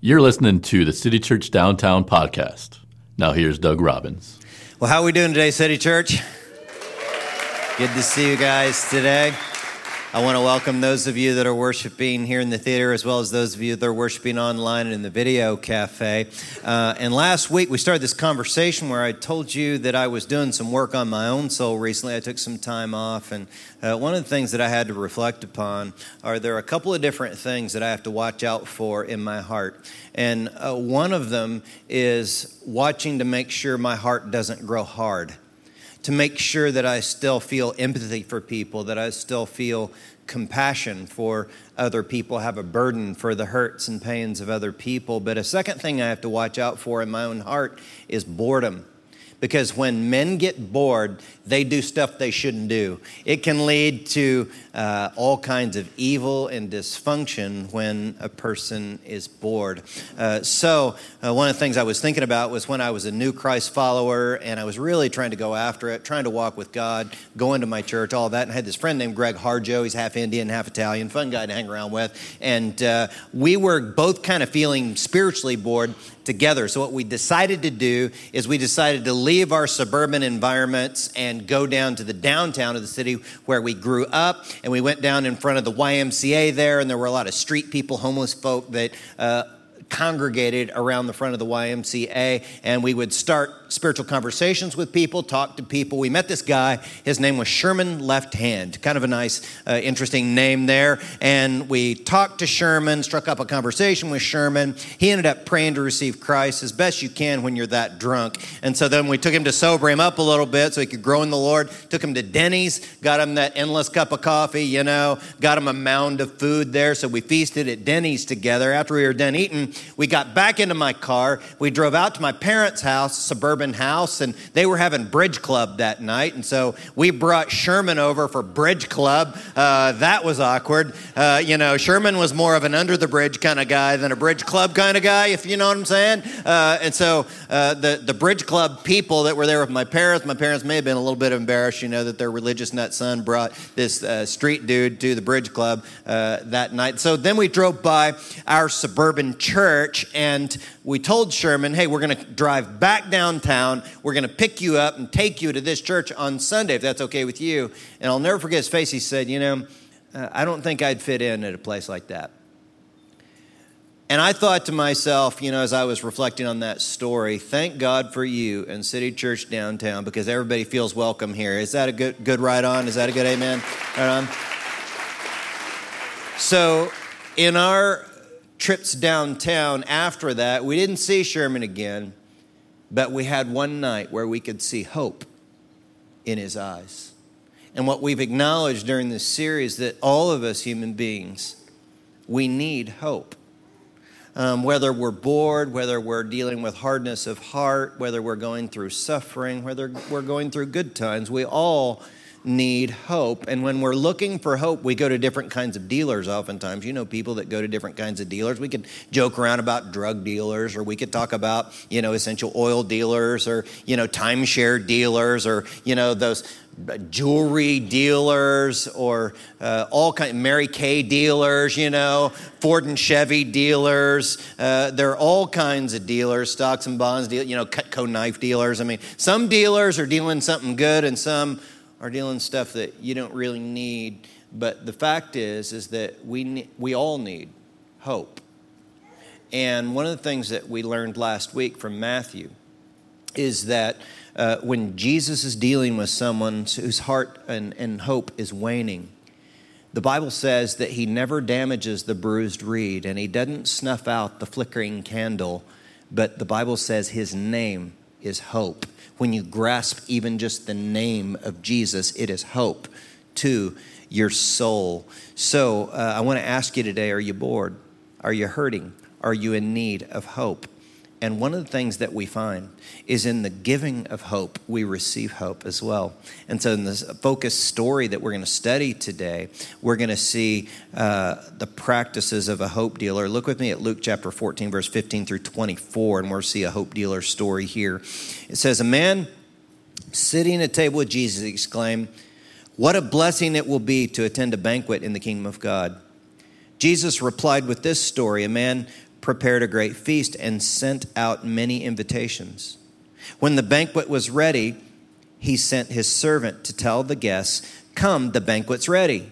You're listening to the City Church Downtown podcast. Now here's Doug Robbins. Well, how are we doing today, City Church? Good to see you guys today. I want to welcome those of you that are worshiping here in the theater, as well as those of you that are worshiping online and in the video cafe. Uh, and last week, we started this conversation where I told you that I was doing some work on my own soul recently. I took some time off. And uh, one of the things that I had to reflect upon are there are a couple of different things that I have to watch out for in my heart. And uh, one of them is watching to make sure my heart doesn't grow hard to make sure that I still feel empathy for people, that I still feel compassion for other people, have a burden for the hurts and pains of other people. But a second thing I have to watch out for in my own heart is boredom. Because when men get bored, they do stuff they shouldn't do. It can lead to uh, all kinds of evil and dysfunction when a person is bored. Uh, so, uh, one of the things I was thinking about was when I was a new Christ follower and I was really trying to go after it, trying to walk with God, going to my church, all that. And I had this friend named Greg Harjo. He's half Indian, half Italian, fun guy to hang around with. And uh, we were both kind of feeling spiritually bored together. So, what we decided to do is we decided to leave our suburban environments and go down to the downtown of the city where we grew up. And we went down in front of the YMCA there, and there were a lot of street people, homeless folk that uh, congregated around the front of the YMCA, and we would start spiritual conversations with people, talked to people. We met this guy. His name was Sherman Left Hand, kind of a nice, uh, interesting name there. And we talked to Sherman, struck up a conversation with Sherman. He ended up praying to receive Christ as best you can when you're that drunk. And so then we took him to sober him up a little bit so he could grow in the Lord. Took him to Denny's, got him that endless cup of coffee, you know, got him a mound of food there. So we feasted at Denny's together. After we were done eating, we got back into my car. We drove out to my parents' house, suburban house, and they were having bridge club that night. And so we brought Sherman over for bridge club. Uh, that was awkward. Uh, you know, Sherman was more of an under the bridge kind of guy than a bridge club kind of guy, if you know what I'm saying. Uh, and so uh, the, the bridge club people that were there with my parents, my parents may have been a little bit embarrassed, you know, that their religious nut son brought this uh, street dude to the bridge club uh, that night. So then we drove by our suburban church and we told Sherman, hey, we're going to drive back downtown. We're going to pick you up and take you to this church on Sunday, if that's okay with you. And I'll never forget his face. He said, you know, uh, I don't think I'd fit in at a place like that. And I thought to myself, you know, as I was reflecting on that story, thank God for you and City Church downtown because everybody feels welcome here. Is that a good good right on? Is that a good amen? Right on. So, in our trips downtown after that, we didn't see Sherman again, but we had one night where we could see hope in his eyes. And what we've acknowledged during this series that all of us human beings, we need hope. Um, whether we're bored, whether we're dealing with hardness of heart, whether we're going through suffering, whether we're going through good times, we all need hope. And when we're looking for hope, we go to different kinds of dealers oftentimes. You know, people that go to different kinds of dealers. We could joke around about drug dealers, or we could talk about, you know, essential oil dealers, or, you know, timeshare dealers, or, you know, those jewelry dealers or uh, all kind of Mary Kay dealers, you know, Ford and Chevy dealers. Uh, there are all kinds of dealers, stocks and bonds, deal, you know, Cutco knife dealers. I mean, some dealers are dealing something good, and some are dealing stuff that you don't really need. But the fact is, is that we, we all need hope. And one of the things that we learned last week from Matthew is that uh, when Jesus is dealing with someone whose heart and, and hope is waning, the Bible says that he never damages the bruised reed and he doesn't snuff out the flickering candle, but the Bible says his name is hope when you grasp even just the name of Jesus, it is hope to your soul. So uh, I want to ask you today are you bored? Are you hurting? Are you in need of hope? And one of the things that we find is in the giving of hope, we receive hope as well. And so, in this focus story that we're going to study today, we're going to see uh, the practices of a hope dealer. Look with me at Luke chapter 14, verse 15 through 24, and we'll see a hope dealer story here. It says, A man sitting at table with Jesus exclaimed, What a blessing it will be to attend a banquet in the kingdom of God. Jesus replied with this story A man prepared a great feast and sent out many invitations. When the banquet was ready, he sent his servant to tell the guests, Come, the banquet's ready.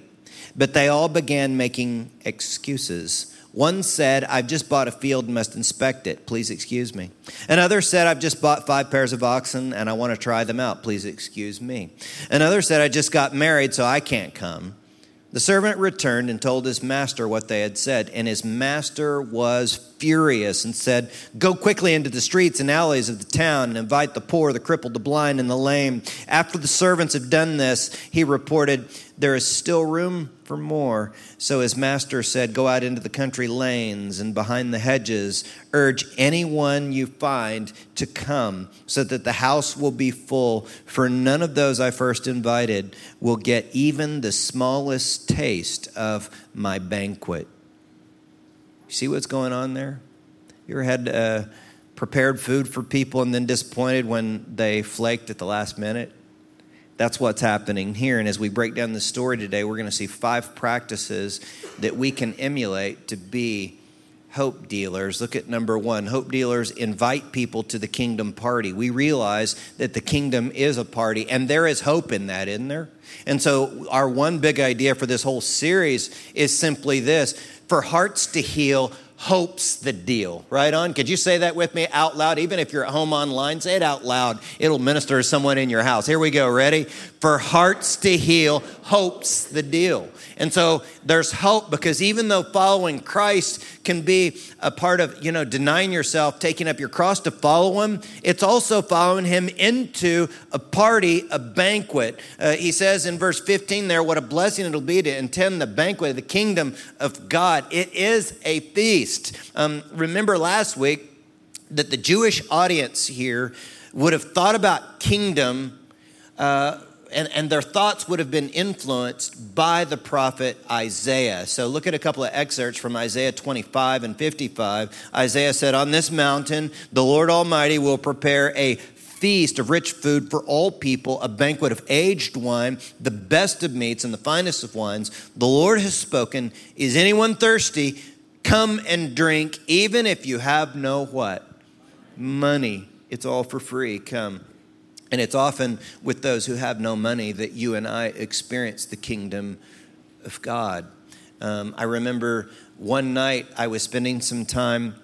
But they all began making excuses. One said, I've just bought a field and must inspect it. Please excuse me. Another said, I've just bought five pairs of oxen and I want to try them out. Please excuse me. Another said, I just got married, so I can't come. The servant returned and told his master what they had said, and his master was furious and said, Go quickly into the streets and alleys of the town and invite the poor, the crippled, the blind, and the lame. After the servants have done this, he reported, There is still room for more. So his master said, Go out into the country lanes and behind the hedges. Urge anyone you find to come, so that the house will be full. For none of those I first invited will get even the smallest taste of my banquet. You see what's going on there? You ever had uh, prepared food for people and then disappointed when they flaked at the last minute? That's what's happening here. And as we break down the story today, we're going to see five practices that we can emulate to be hope dealers. Look at number one hope dealers invite people to the kingdom party. We realize that the kingdom is a party, and there is hope in that, isn't there? And so, our one big idea for this whole series is simply this for hearts to heal, hope's the deal. Right on? Could you say that with me out loud? Even if you're at home online, say it out loud. It'll minister to someone in your house. Here we go. Ready? For hearts to heal, hope's the deal. And so there's hope because even though following Christ can be a part of, you know, denying yourself, taking up your cross to follow him, it's also following him into a party, a banquet. Uh, he says in verse 15 there, what a blessing it'll be to attend the banquet of the kingdom of God. It is a feast. Um, remember last week that the Jewish audience here would have thought about kingdom. Uh, and, and their thoughts would have been influenced by the prophet Isaiah. So look at a couple of excerpts from Isaiah 25 and 55. Isaiah said, On this mountain, the Lord Almighty will prepare a feast of rich food for all people, a banquet of aged wine, the best of meats and the finest of wines. The Lord has spoken. Is anyone thirsty? Come and drink, even if you have no what? Money. It's all for free. Come. And it's often with those who have no money that you and I experience the kingdom of God. Um, I remember one night I was spending some time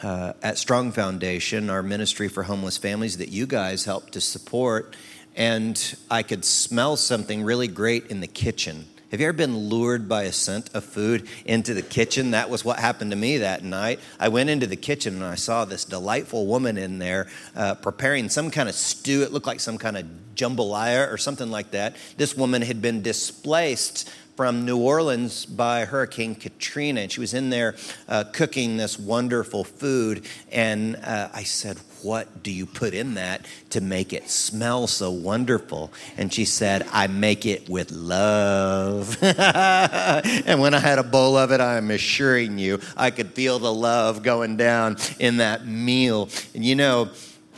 uh, at Strong Foundation, our ministry for homeless families that you guys helped to support, and I could smell something really great in the kitchen. Have you ever been lured by a scent of food into the kitchen? That was what happened to me that night. I went into the kitchen and I saw this delightful woman in there uh, preparing some kind of stew. It looked like some kind of jambalaya or something like that. This woman had been displaced from New Orleans by Hurricane Katrina. And she was in there uh, cooking this wonderful food. And uh, I said, What do you put in that to make it smell so wonderful? And she said, I make it with love. and when I had a bowl of it, I'm assuring you, I could feel the love going down in that meal. And you know,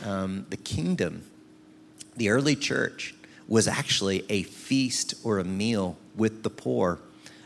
um, the kingdom, the early church, was actually a feast or a meal with the poor.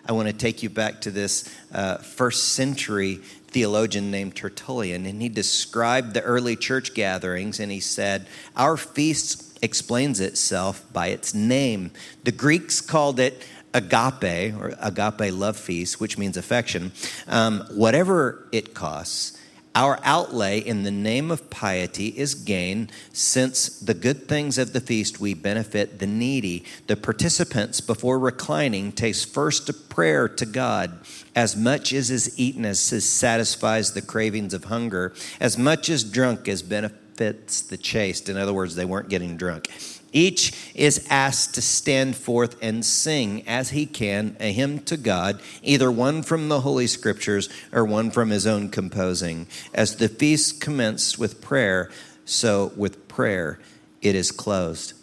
I want to take you back to this uh, first century theologian named Tertullian, and he described the early church gatherings, and he said, Our feast explains itself by its name. The Greeks called it agape, or agape love feast, which means affection. Um, whatever it costs, our outlay in the name of piety is gain, since the good things of the feast we benefit the needy. The participants, before reclining, taste first a prayer to God. As much as is eaten as satisfies the cravings of hunger, as much as drunk as benefits the chaste. In other words, they weren't getting drunk. Each is asked to stand forth and sing as he can a hymn to God, either one from the Holy Scriptures or one from his own composing. As the feast commenced with prayer, so with prayer it is closed.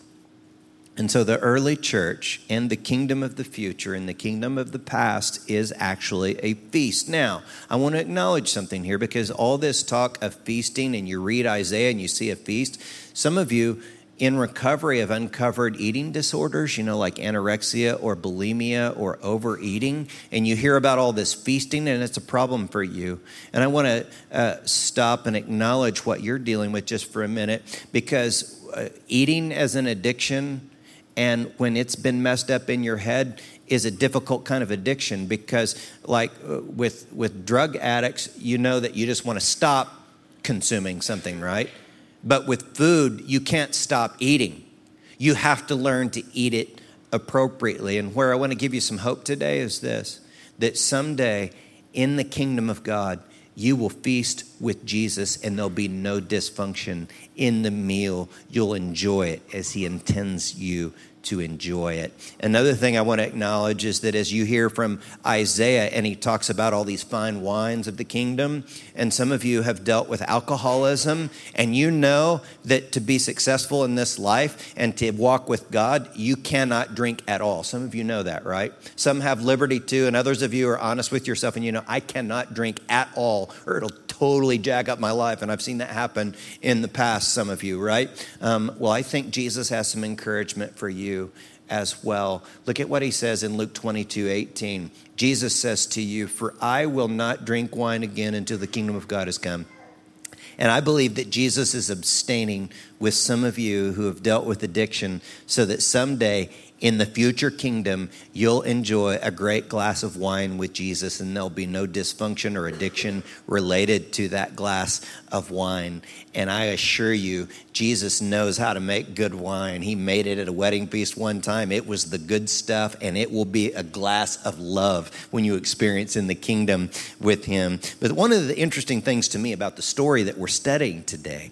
And so the early church and the kingdom of the future and the kingdom of the past is actually a feast. Now, I want to acknowledge something here because all this talk of feasting and you read Isaiah and you see a feast, some of you in recovery of uncovered eating disorders, you know, like anorexia or bulimia or overeating, and you hear about all this feasting, and it's a problem for you. And I want to uh, stop and acknowledge what you're dealing with just for a minute because uh, eating as an addiction, and when it's been messed up in your head, is a difficult kind of addiction because, like uh, with with drug addicts, you know that you just want to stop consuming something, right? But with food, you can't stop eating. You have to learn to eat it appropriately. And where I want to give you some hope today is this that someday in the kingdom of God, you will feast with Jesus and there'll be no dysfunction in the meal. You'll enjoy it as He intends you to enjoy it. Another thing I want to acknowledge is that as you hear from Isaiah and he talks about all these fine wines of the kingdom, and some of you have dealt with alcoholism, and you know that to be successful in this life and to walk with God, you cannot drink at all. Some of you know that, right? Some have liberty too, and others of you are honest with yourself and you know, I cannot drink at all, or it'll totally jack up my life. And I've seen that happen in the past, some of you, right? Um, well, I think Jesus has some encouragement for you as well. Look at what he says in Luke 22 18. Jesus says to you, For I will not drink wine again until the kingdom of God has come. And I believe that Jesus is abstaining with some of you who have dealt with addiction so that someday in the future kingdom, you'll enjoy a great glass of wine with Jesus, and there'll be no dysfunction or addiction related to that glass of wine. And I assure you, Jesus knows how to make good wine. He made it at a wedding feast one time. It was the good stuff, and it will be a glass of love when you experience in the kingdom with Him. But one of the interesting things to me about the story that we're studying today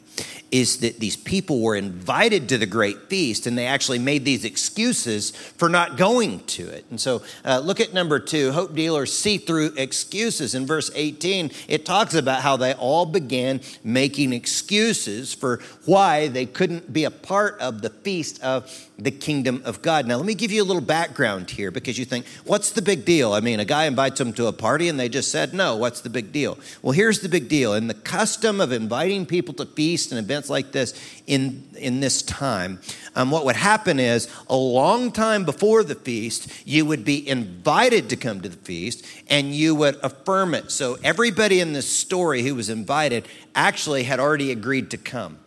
is that these people were invited to the great feast and they actually made these excuses for not going to it. And so uh, look at number two hope dealers see through excuses. In verse 18, it talks about how they all began making excuses for why they couldn't be a part of the feast of the kingdom of God. Now, let me give you a little background here because you think, what's the big deal? I mean, a guy invites them to a party and they just said no. What's the big deal? Well, here's the big deal. In the custom of inviting people to feast and events like this in, in this time, um, what would happen is a long time before the feast, you would be invited to come to the feast and you would affirm it. So everybody in this story who was invited actually had already agreed to come.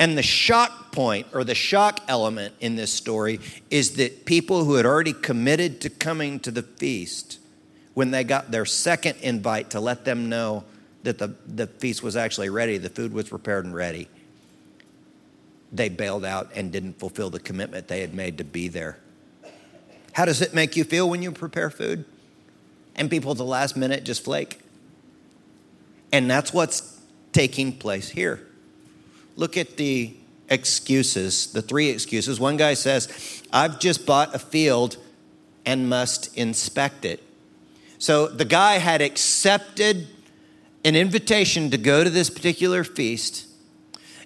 And the shock point or the shock element in this story is that people who had already committed to coming to the feast, when they got their second invite to let them know that the, the feast was actually ready, the food was prepared and ready, they bailed out and didn't fulfill the commitment they had made to be there. How does it make you feel when you prepare food and people at the last minute just flake? And that's what's taking place here look at the excuses, the three excuses. One guy says, I've just bought a field and must inspect it. So the guy had accepted an invitation to go to this particular feast.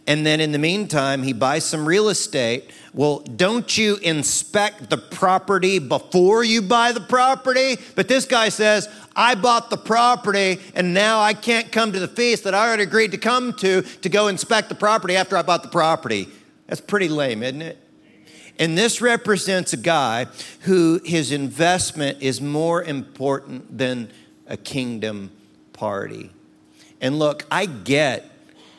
And then in the meantime, he buys some real estate. Well, don't you inspect the property before you buy the property? But this guy says, I bought the property and now I can't come to the feast that I already agreed to come to to go inspect the property after I bought the property. That's pretty lame, isn't it? And this represents a guy who his investment is more important than a kingdom party. And look, I get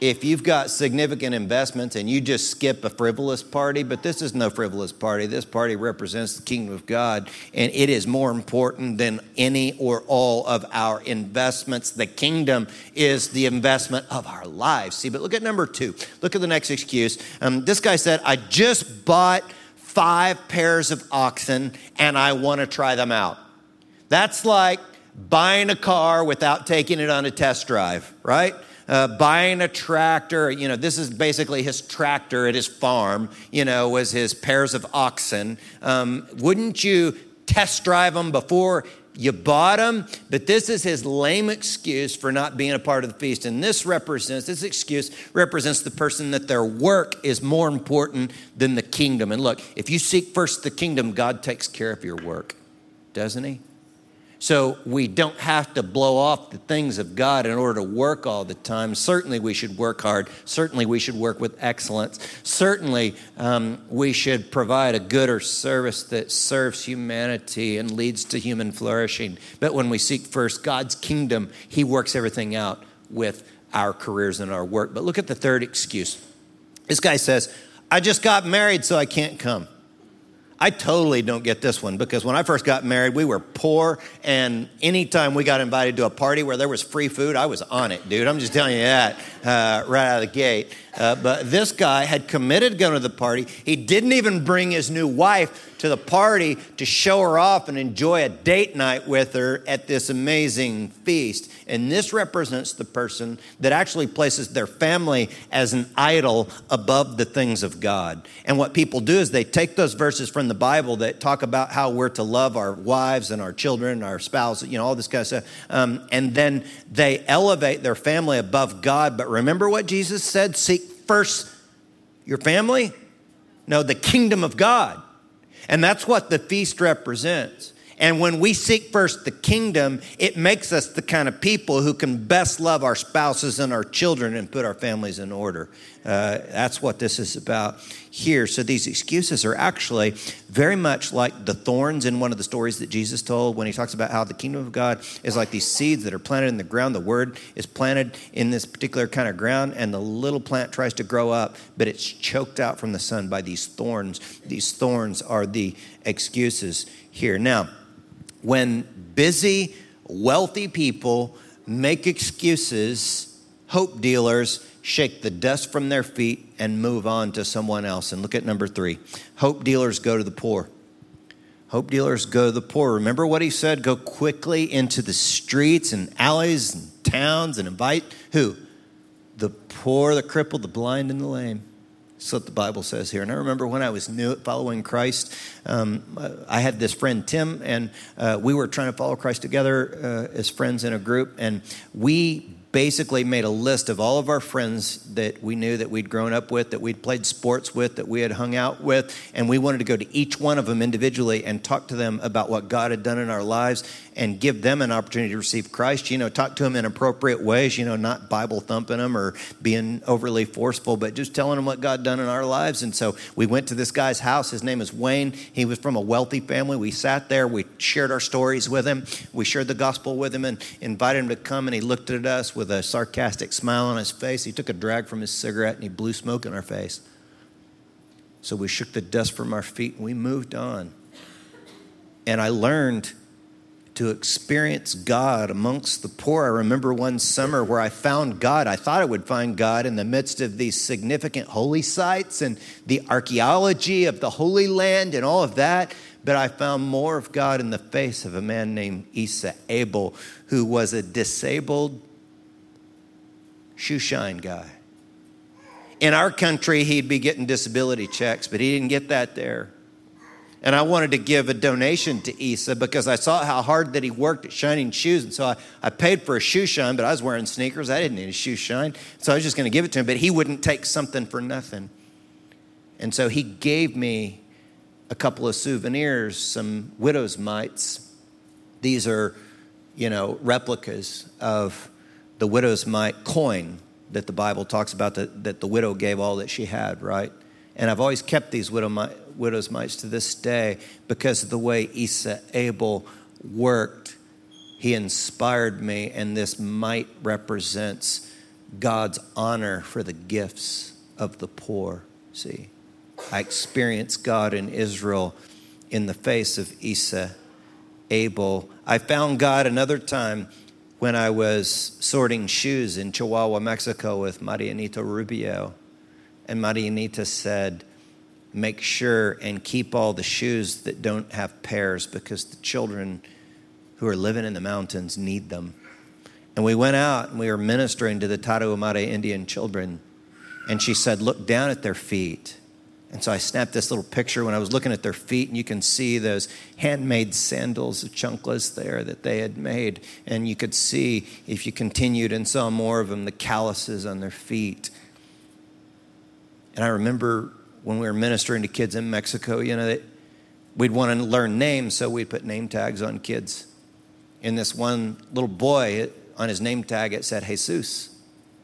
if you've got significant investments and you just skip a frivolous party, but this is no frivolous party. This party represents the kingdom of God, and it is more important than any or all of our investments. The kingdom is the investment of our lives. See, but look at number two. Look at the next excuse. Um, this guy said, I just bought five pairs of oxen and I want to try them out. That's like buying a car without taking it on a test drive, right? Uh, buying a tractor. You know, this is basically his tractor at his farm, you know, was his pairs of oxen. Um, wouldn't you test drive them before you bought them? But this is his lame excuse for not being a part of the feast. And this represents, this excuse represents the person that their work is more important than the kingdom. And look, if you seek first the kingdom, God takes care of your work, doesn't he? So we don't have to blow off the things of God in order to work all the time. Certainly, we should work hard. Certainly, we should work with excellence. Certainly, um, we should provide a good or service that serves humanity and leads to human flourishing. But when we seek first God's kingdom, He works everything out with our careers and our work. But look at the third excuse. This guy says, I just got married, so I can't come. I totally don't get this one because when I first got married, we were poor, and anytime we got invited to a party where there was free food, I was on it, dude. I'm just telling you that uh, right out of the gate. Uh, but this guy had committed to going to the party. He didn't even bring his new wife to the party to show her off and enjoy a date night with her at this amazing feast. And this represents the person that actually places their family as an idol above the things of God. And what people do is they take those verses from the Bible that talk about how we're to love our wives and our children, our spouse, you know, all this kind of stuff. Um, and then they elevate their family above God. But remember what Jesus said seek first your family? No, the kingdom of God. And that's what the feast represents. And when we seek first the kingdom, it makes us the kind of people who can best love our spouses and our children and put our families in order. Uh, that's what this is about here. So these excuses are actually very much like the thorns in one of the stories that Jesus told when he talks about how the kingdom of God is like these seeds that are planted in the ground. The word is planted in this particular kind of ground, and the little plant tries to grow up, but it's choked out from the sun by these thorns. These thorns are the excuses here. Now, when busy, wealthy people make excuses, hope dealers shake the dust from their feet and move on to someone else. And look at number three hope dealers go to the poor. Hope dealers go to the poor. Remember what he said? Go quickly into the streets and alleys and towns and invite who? The poor, the crippled, the blind, and the lame. That's what the Bible says here. And I remember when I was new following Christ, um, I had this friend Tim, and uh, we were trying to follow Christ together uh, as friends in a group, and we basically made a list of all of our friends that we knew that we'd grown up with, that we'd played sports with, that we had hung out with, and we wanted to go to each one of them individually and talk to them about what God had done in our lives and give them an opportunity to receive Christ. You know, talk to them in appropriate ways, you know, not Bible thumping them or being overly forceful, but just telling them what God done in our lives. And so we went to this guy's house. His name is Wayne. He was from a wealthy family. We sat there, we shared our stories with him, we shared the gospel with him, and invited him to come, and he looked at us with a sarcastic smile on his face. He took a drag from his cigarette and he blew smoke in our face. So we shook the dust from our feet and we moved on. And I learned to experience God amongst the poor. I remember one summer where I found God. I thought I would find God in the midst of these significant holy sites and the archaeology of the Holy Land and all of that. But I found more of God in the face of a man named Isa Abel, who was a disabled shoe shine guy. In our country, he'd be getting disability checks, but he didn't get that there. And I wanted to give a donation to Isa because I saw how hard that he worked at shining shoes. And so I, I paid for a shoe shine, but I was wearing sneakers. I didn't need a shoe shine. So I was just going to give it to him, but he wouldn't take something for nothing. And so he gave me a couple of souvenirs, some widow's mites. These are, you know, replicas of the widow's mite coin that the Bible talks about that, that the widow gave all that she had, right? And I've always kept these widow mite, widow's mites to this day because of the way Isa Abel worked. He inspired me, and this mite represents God's honor for the gifts of the poor. See, I experienced God in Israel in the face of Isa Abel. I found God another time when I was sorting shoes in Chihuahua, Mexico with Marianita Rubio. And Marianita said, Make sure and keep all the shoes that don't have pairs because the children who are living in the mountains need them. And we went out and we were ministering to the Tarahumara Indian children. And she said, Look down at their feet and so I snapped this little picture when I was looking at their feet, and you can see those handmade sandals of chunkless there that they had made. And you could see, if you continued and saw more of them, the calluses on their feet. And I remember when we were ministering to kids in Mexico, you know, we'd want to learn names, so we'd put name tags on kids. And this one little boy, on his name tag, it said Jesus,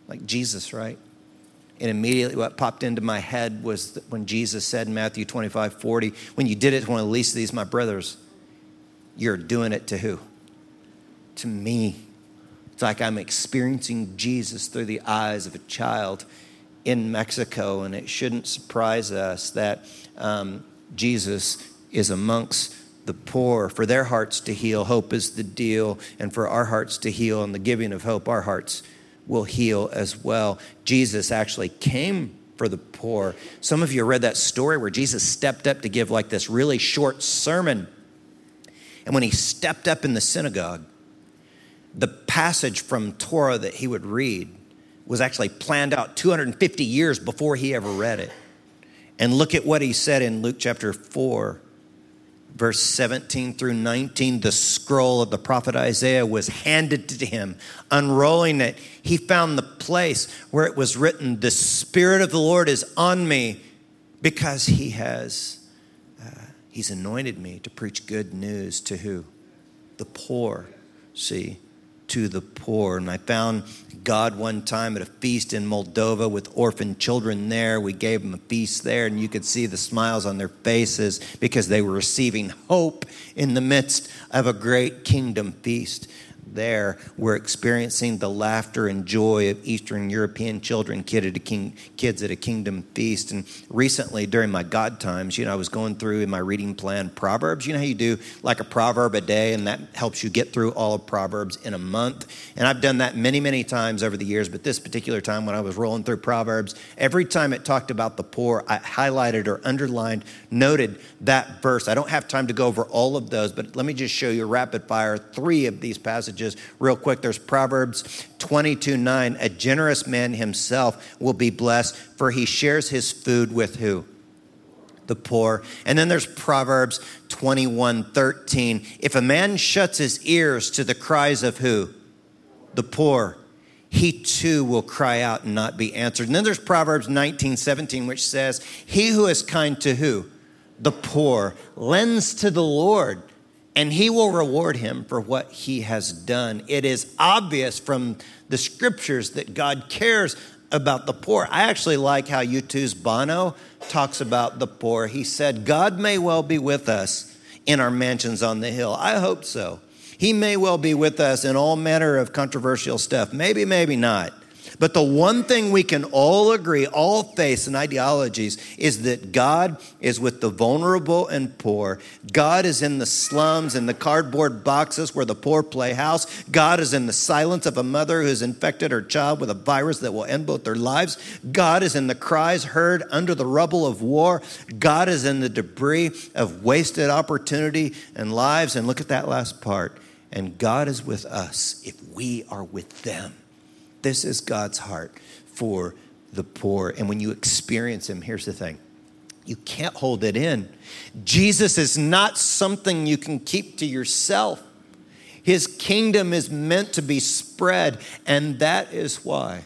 like Jesus, right? And immediately what popped into my head was when Jesus said in Matthew 25, 40, when you did it to one of the least of these, my brothers, you're doing it to who? To me. It's like I'm experiencing Jesus through the eyes of a child in Mexico, and it shouldn't surprise us that um, Jesus is amongst the poor. For their hearts to heal, hope is the deal, and for our hearts to heal and the giving of hope, our hearts will heal as well. Jesus actually came for the poor. Some of you read that story where Jesus stepped up to give like this really short sermon. And when he stepped up in the synagogue, the passage from Torah that he would read was actually planned out 250 years before he ever read it. And look at what he said in Luke chapter 4, verse 17 through 19. The scroll of the prophet Isaiah was handed to him. Unrolling it, he found the place where it was written, The Spirit of the Lord is on me because he has. Uh, he's anointed me to preach good news to who? The poor. See, to the poor. And I found God one time at a feast in Moldova with orphan children there. We gave them a feast there, and you could see the smiles on their faces because they were receiving hope in the midst of a great kingdom feast there we're experiencing the laughter and joy of Eastern European children, kids at a kingdom feast. And recently, during my God times, you know, I was going through in my reading plan Proverbs. You know how you do like a proverb a day, and that helps you get through all of Proverbs in a month. And I've done that many, many times over the years, but this particular time when I was rolling through Proverbs, every time it talked about the poor, I highlighted or underlined, noted that verse. I don't have time to go over all of those, but let me just show you rapid fire three of these passages passages real quick. There's Proverbs 22 9. A generous man himself will be blessed, for he shares his food with who? The poor. And then there's Proverbs 21 13. If a man shuts his ears to the cries of who? The poor he too will cry out and not be answered. And then there's Proverbs 19, 17, which says, He who is kind to who? The poor, lends to the Lord, and he will reward him for what he has done. It is obvious from the scriptures that God cares about the poor. I actually like how U2's Bono talks about the poor. He said, God may well be with us in our mansions on the hill. I hope so. He may well be with us in all manner of controversial stuff. Maybe, maybe not. But the one thing we can all agree, all faiths and ideologies, is that God is with the vulnerable and poor. God is in the slums and the cardboard boxes where the poor play house. God is in the silence of a mother who's infected her child with a virus that will end both their lives. God is in the cries heard under the rubble of war. God is in the debris of wasted opportunity and lives. And look at that last part. And God is with us if we are with them. This is God's heart for the poor. And when you experience Him, here's the thing you can't hold it in. Jesus is not something you can keep to yourself. His kingdom is meant to be spread, and that is why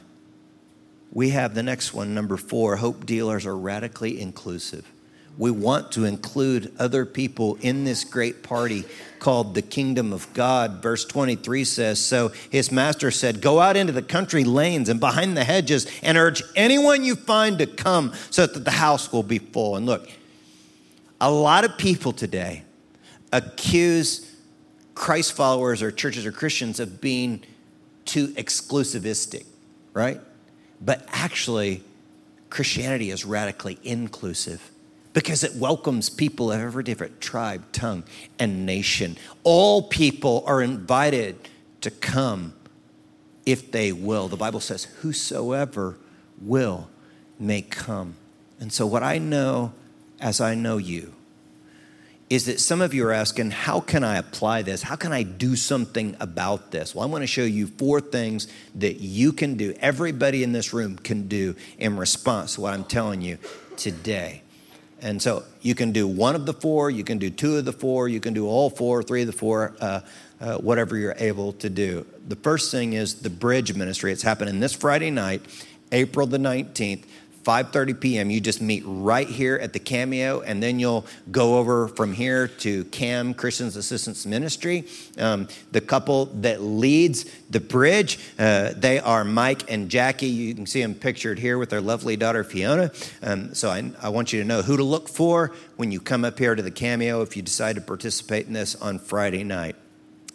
we have the next one, number four hope dealers are radically inclusive we want to include other people in this great party called the kingdom of God. Verse 23 says So his master said, Go out into the country lanes and behind the hedges and urge anyone you find to come so that the house will be full. And look, a lot of people today accuse Christ followers or churches or Christians of being too exclusivistic, right? But actually, Christianity is radically inclusive because it welcomes people of every different tribe, tongue, and nation. All people are invited to come if they will. The Bible says, Whosoever will may come. And so, what I know as I know you is that some of you are asking, How can I apply this? How can I do something about this? Well, I want to show you four things that you can do, everybody in this room can do in response to what I'm telling you today. And so you can do one of the four, you can do two of the four, you can do all four, three of the four, uh, uh, whatever you're able to do. The first thing is the bridge ministry. It's happening this Friday night, April the 19th. 5:30 p.m. You just meet right here at the Cameo, and then you'll go over from here to CAM Christians Assistance Ministry. Um, the couple that leads the bridge, uh, they are Mike and Jackie. You can see them pictured here with their lovely daughter Fiona. Um, so I, I want you to know who to look for when you come up here to the Cameo if you decide to participate in this on Friday night.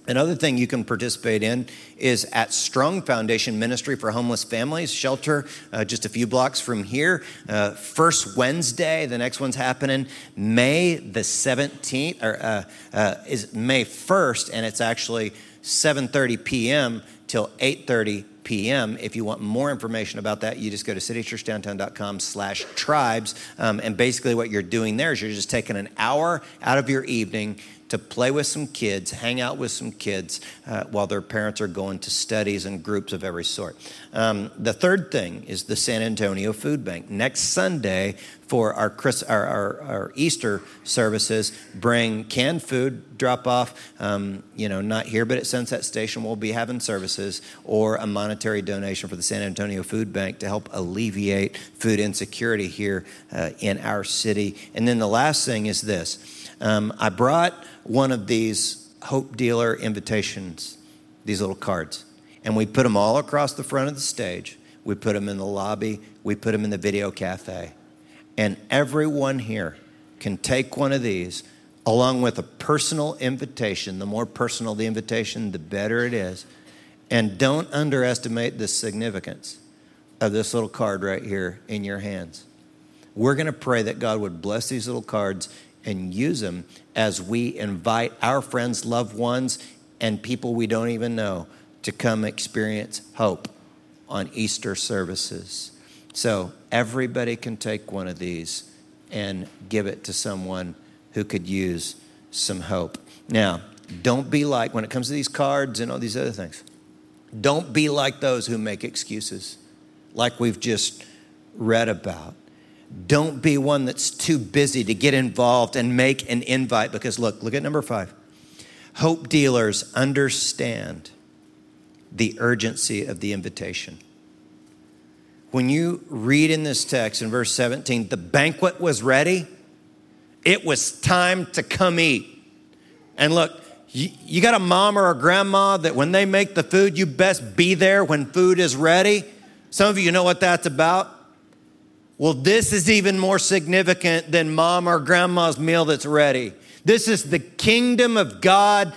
Another thing you can participate in is at Strong Foundation Ministry for Homeless Families, shelter uh, just a few blocks from here. Uh, first Wednesday, the next one's happening May the 17th, or uh, uh, is May 1st, and it's actually 7.30 p.m. till 8.30 p.m. If you want more information about that, you just go to citychurchdowntown.com slash tribes. Um, and basically what you're doing there is you're just taking an hour out of your evening to play with some kids, hang out with some kids uh, while their parents are going to studies and groups of every sort. Um, the third thing is the San Antonio Food Bank. Next Sunday for our, Chris, our, our, our Easter services, bring canned food, drop off, um, you know, not here, but at Sunset Station, we'll be having services, or a monetary donation for the San Antonio Food Bank to help alleviate food insecurity here uh, in our city. And then the last thing is this. Um, I brought one of these Hope Dealer invitations, these little cards, and we put them all across the front of the stage. We put them in the lobby, we put them in the video cafe. And everyone here can take one of these along with a personal invitation. The more personal the invitation, the better it is. And don't underestimate the significance of this little card right here in your hands. We're going to pray that God would bless these little cards and use them as we invite our friends, loved ones, and people we don't even know to come experience hope on Easter services. So everybody can take one of these and give it to someone who could use some hope. Now, don't be like, when it comes to these cards and all these other things, don't be like those who make excuses, like we've just read about. Don't be one that's too busy to get involved and make an invite because look, look at number five. Hope dealers understand the urgency of the invitation. When you read in this text in verse 17, the banquet was ready, it was time to come eat. And look, you, you, got a mom or a grandma that when they make the food, you best be there when food is ready. Some of you know what that's about. Well, this is even more significant than mom or grandma's meal that's ready. This is the kingdom of God.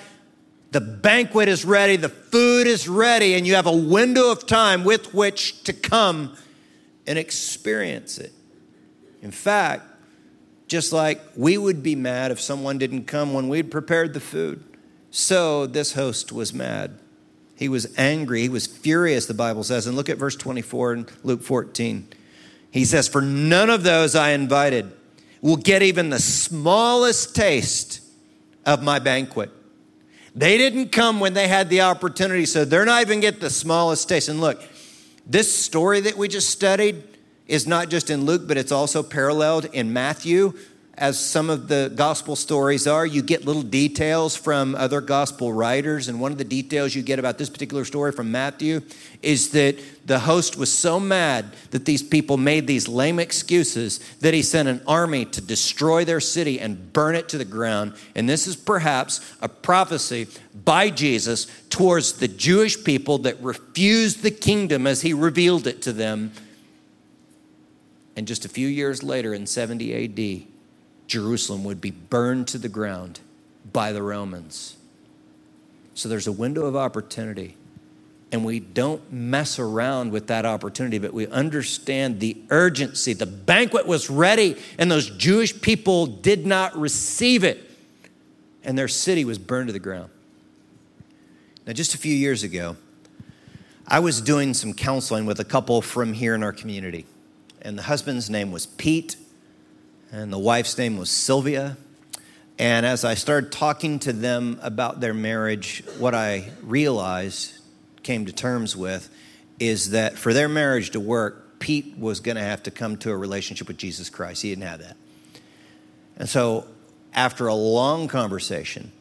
The banquet is ready, the food is ready, and you have a window of time with which to come and experience it. In fact, just like we would be mad if someone didn't come when we'd prepared the food, so this host was mad. He was angry, he was furious, the Bible says. And look at verse 24 in Luke 14. He says, For none of those I invited will get even the smallest taste of my banquet. They didn't come when they had the opportunity, so they're not even get the smallest taste. And look, this story that we just studied is not just in Luke, but it's also paralleled in Matthew as some of the gospel stories are, you get little details from other gospel writers. And one of the details you get about this particular story from Matthew is that the host was so mad that these people made these lame excuses that he sent an army to destroy their city and burn it to the ground. And this is perhaps a prophecy by Jesus towards the Jewish people that refused the kingdom as he revealed it to them. And just a few years later, in 70 AD, Jerusalem would be burned to the ground by the Romans. So there's a window of opportunity. And we don't mess around with that opportunity, but we understand the urgency. The banquet was ready, and those Jewish people did not receive it. And their city was burned to the ground. Now, just a few years ago, I was doing some counseling with a couple from here in our community. And the husband's name was Pete, and the wife's name was Sylvia. And as I started talking to them about their marriage, what I realized, came to terms with, is that for their marriage to work, Pete was going to have to come to a relationship with Jesus Christ. He didn't have that. And so, after a long conversation,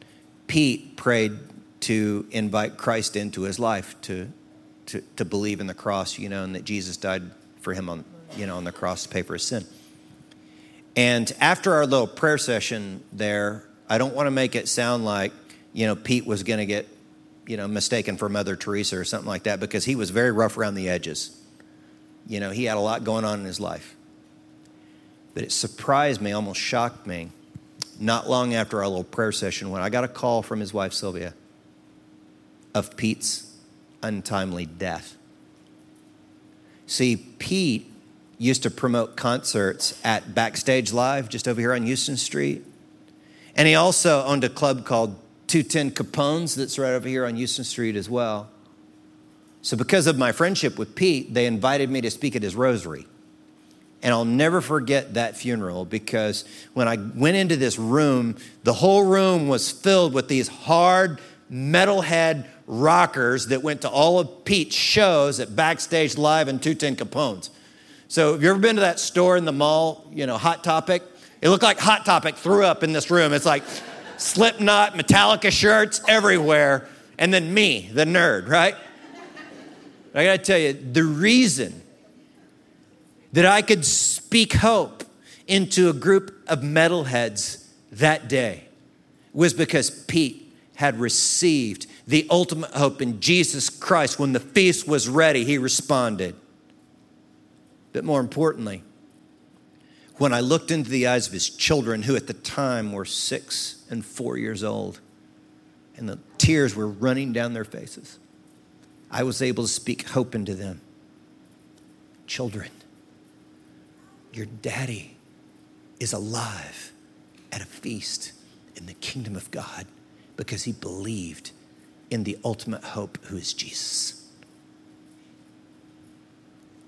Pete prayed to invite Christ into his life, to, to, to believe in the cross, you know, and that Jesus died for him on, you know, on the cross to pay for his sin. And after our little prayer session there, I don't want to make it sound like, you know, Pete was going to get, you know, mistaken for Mother Teresa or something like that because he was very rough around the edges. You know, he had a lot going on in his life. But it surprised me, almost shocked me, not long after our little prayer session when I got a call from his wife, Sylvia, of Pete's untimely death. See, Pete used to promote concerts at Backstage Live just over here on Houston Street. And he also owned a club called 210 Kapone's that's right over here on Houston Street as well. So, because of my friendship with Pete, they invited me to speak at his rosary. And I'll never forget that funeral because when I went into this room, the whole room was filled with these hard metalhead rockers that went to all of Pete's shows at Backstage Live and 210 Kapone's. So, have you ever been to that store in the mall, you know, Hot Topic? It looked like Hot Topic threw up in this room. It's like Slipknot, Metallica shirts everywhere, and then me, the nerd, right? I gotta tell you, the reason that I could speak hope into a group of metalheads that day was because Pete had received the ultimate hope in Jesus Christ. When the feast was ready, he responded. But more importantly, when I looked into the eyes of his children, who at the time were six and four years old, and the tears were running down their faces, I was able to speak hope into them. Children, your daddy is alive at a feast in the kingdom of God because he believed in the ultimate hope, who is Jesus.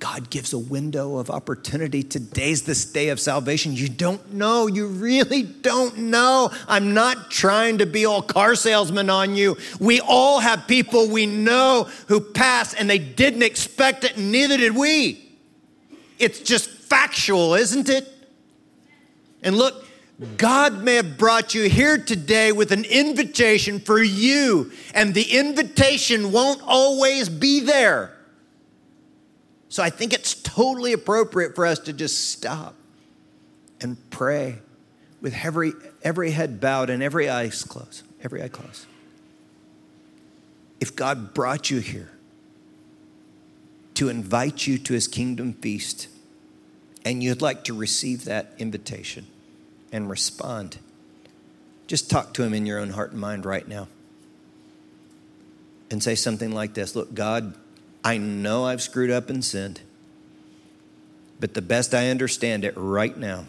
God gives a window of opportunity. Today's this day of salvation. You don't know. You really don't know. I'm not trying to be all car salesman on you. We all have people we know who pass and they didn't expect it, and neither did we. It's just factual, isn't it? And look, God may have brought you here today with an invitation for you, and the invitation won't always be there. So I think it's totally appropriate for us to just stop and pray with every, every head bowed and every eye closed. Every eye closed. If God brought you here to invite you to his kingdom feast, and you'd like to receive that invitation and respond, just talk to him in your own heart and mind right now. And say something like this Look, God, I know I've screwed up and sinned, but the best I understand it right now,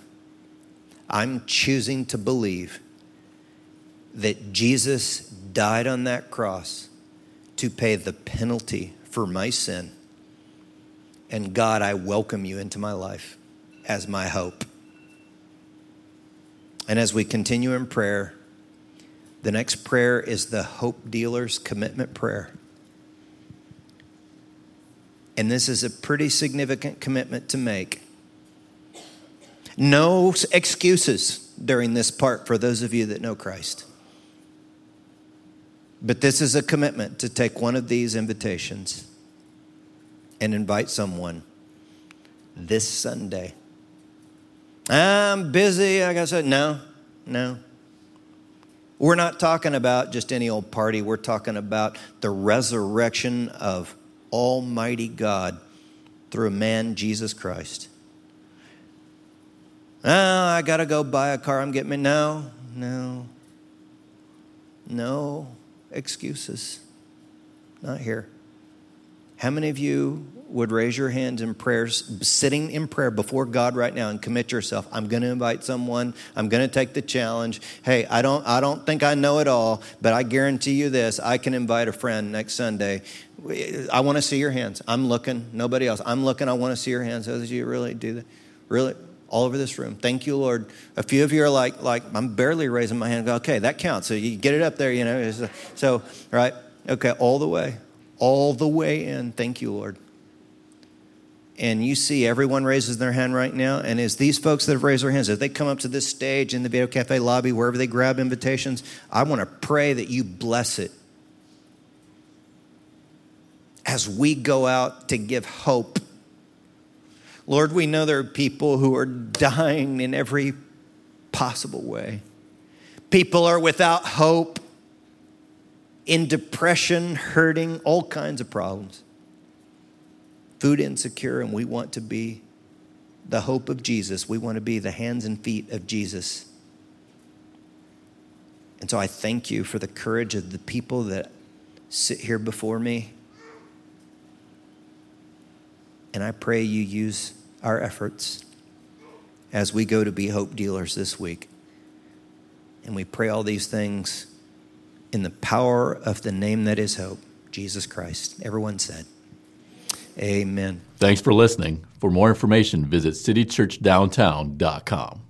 I'm choosing to believe that Jesus died on that cross to pay the penalty for my sin. And God, I welcome you into my life as my hope. And as we continue in prayer, the next prayer is the Hope Dealer's Commitment Prayer. And this is a pretty significant commitment to make. No excuses during this part for those of you that know Christ. But this is a commitment to take one of these invitations and invite someone this Sunday I'm busy. Like I said, no, no. We're not talking about just any old party. We're talking about the resurrection of Almighty God through a man, Jesus Christ. Oh, I got to go buy a car. I'm getting me. No, no, no excuses. Not here. How many of you would raise your hands in prayers, sitting in prayer before God right now and commit yourself. I'm going to invite someone. I'm going to take the challenge. Hey, I don't, I don't think I know it all, but I guarantee you this: I can invite a friend next Sunday. I want to see your hands. I'm looking. Nobody else. I'm looking. I want to see your hands. Did you really do that? Really? All over this room. Thank you, Lord. A few of you are like, like I'm barely raising my hand. Okay, that counts. So you get it up there, you know. So, right? Okay, all the way, all the way in. Thank you, Lord and you see everyone raises their hand right now, and as these folks that have raised their hands, as they come up to this stage in the Video Cafe lobby, wherever they grab invitations, I want to pray that you bless it. As we go out to give hope, Lord, we know there are people who are dying in every possible way. People are without hope, in depression, hurting, all kinds of problems. Food insecure, and we want to be the hope of Jesus. We want to be the hands and feet of Jesus. And so I thank you for the courage of the people that sit here before me. And I pray you use our efforts as we go to be hope dealers this week. And we pray all these things in the power of the name that is hope, Jesus Christ. Everyone said, Amen. Thanks for listening. For more information, visit citychurchdowntown.com.